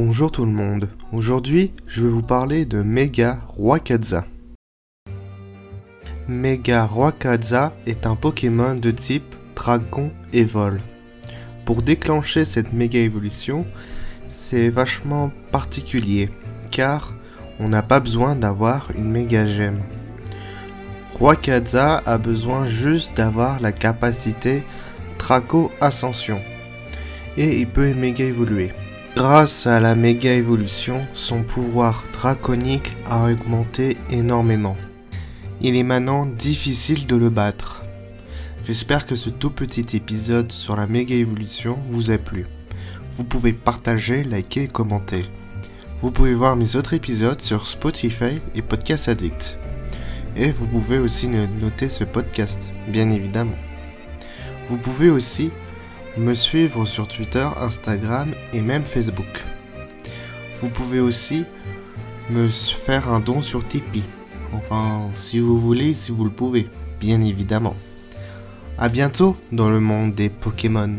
Bonjour tout le monde, aujourd'hui je vais vous parler de Mega Rwakaza. Mega Rwakaza est un Pokémon de type Dragon et Vol. Pour déclencher cette méga évolution, c'est vachement particulier car on n'a pas besoin d'avoir une méga gemme. Rwakaza a besoin juste d'avoir la capacité Draco Ascension et il peut méga évoluer. Grâce à la méga évolution, son pouvoir draconique a augmenté énormément. Il est maintenant difficile de le battre. J'espère que ce tout petit épisode sur la méga évolution vous a plu. Vous pouvez partager, liker et commenter. Vous pouvez voir mes autres épisodes sur Spotify et Podcast Addict. Et vous pouvez aussi noter ce podcast, bien évidemment. Vous pouvez aussi me suivre sur Twitter, Instagram et même Facebook. Vous pouvez aussi me faire un don sur Tipeee. Enfin, si vous voulez, si vous le pouvez, bien évidemment. A bientôt dans le monde des Pokémon.